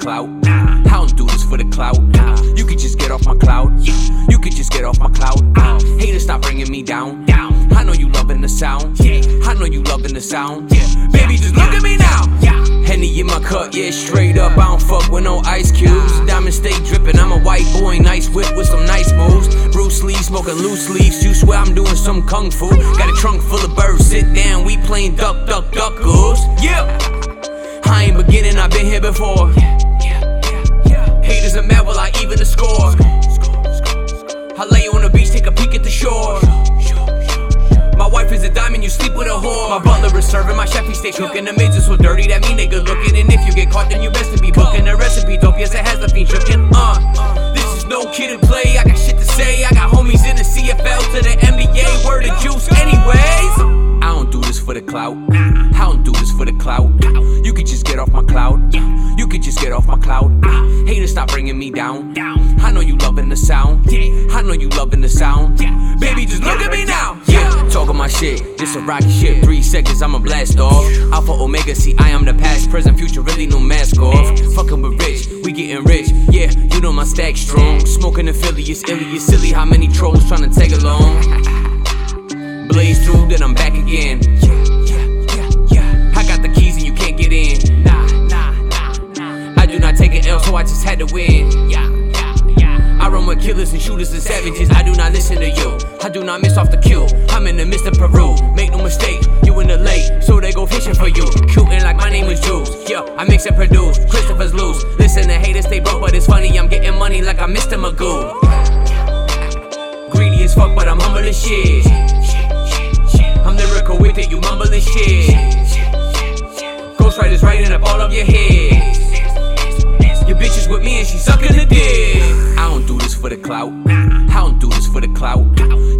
clout. I don't do this for the clout. You could just get off my cloud. You could just get off my cloud. Haters stop bringing me down. I know you loving the sound. I know you loving the sound. Baby, just look at me now. Henny in my cup, yeah, straight up. I don't fuck with no ice cubes. Diamonds stay dripping. I'm a white boy, nice whip with some nice moves. Bruce Lee smoking loose leaves. You swear I'm doing some kung fu. Got a trunk full of birds. Sit down, we playing duck, duck, duck goose. Yeah. I've been here before. Haters are mad, will I even the score? I lay on the beach, take a peek at the shore. My wife is a diamond, you sleep with a whore. My butler is serving, my chef he stay cooking. The maids are so dirty, that mean they good looking. And if you get caught, then you best to be booking. The recipe dope, yes, it has the fiend shookin'. Uh, this is no kid and play. I got shit to say. I got homies in the CFL to the NBA. Word of juice, anyways. I don't do this for the clout. I don't do get off my cloud. Ah, haters stop bringing me down. Down. I know you loving the sound. Yeah. I know you loving the sound. Yeah. Baby, just look at me now. Yeah, talking my shit. This a rocky shit. Three seconds, I'ma blast off. Alpha Omega, see, I am the past, present, future. Really no mask off. Fucking with rich, we getting rich. Yeah, you know my stack strong. Smoking in Philly, it's illy, it's silly. How many trolls trying to tag along? Blaze through, then I'm back again. Not take an L, so I just had to win. Yeah, yeah, yeah. I run with killers and shooters and savages. I do not listen to you. I do not miss off the cue. I'm in the midst of Peru. Make no mistake, you in the lake, so they go fishing for you. Shooting like my name is Jules. Yeah, I mix and produce. Christopher's loose. Listen, the haters stay broke, but it's funny. I'm getting money like I'm Mr. Magoo. Greedy as fuck, but I'm humble as shit. I'm lyrical with it, you mumbling shit. Ghostwriters writing up all of your head. Clout. I don't do this for the clout.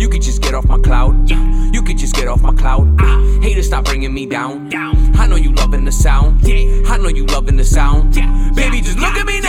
You could just get off my cloud. You could just get off my cloud. Haters stop bringing me down. I know you loving the sound. I know you loving the sound. Baby, just look at me.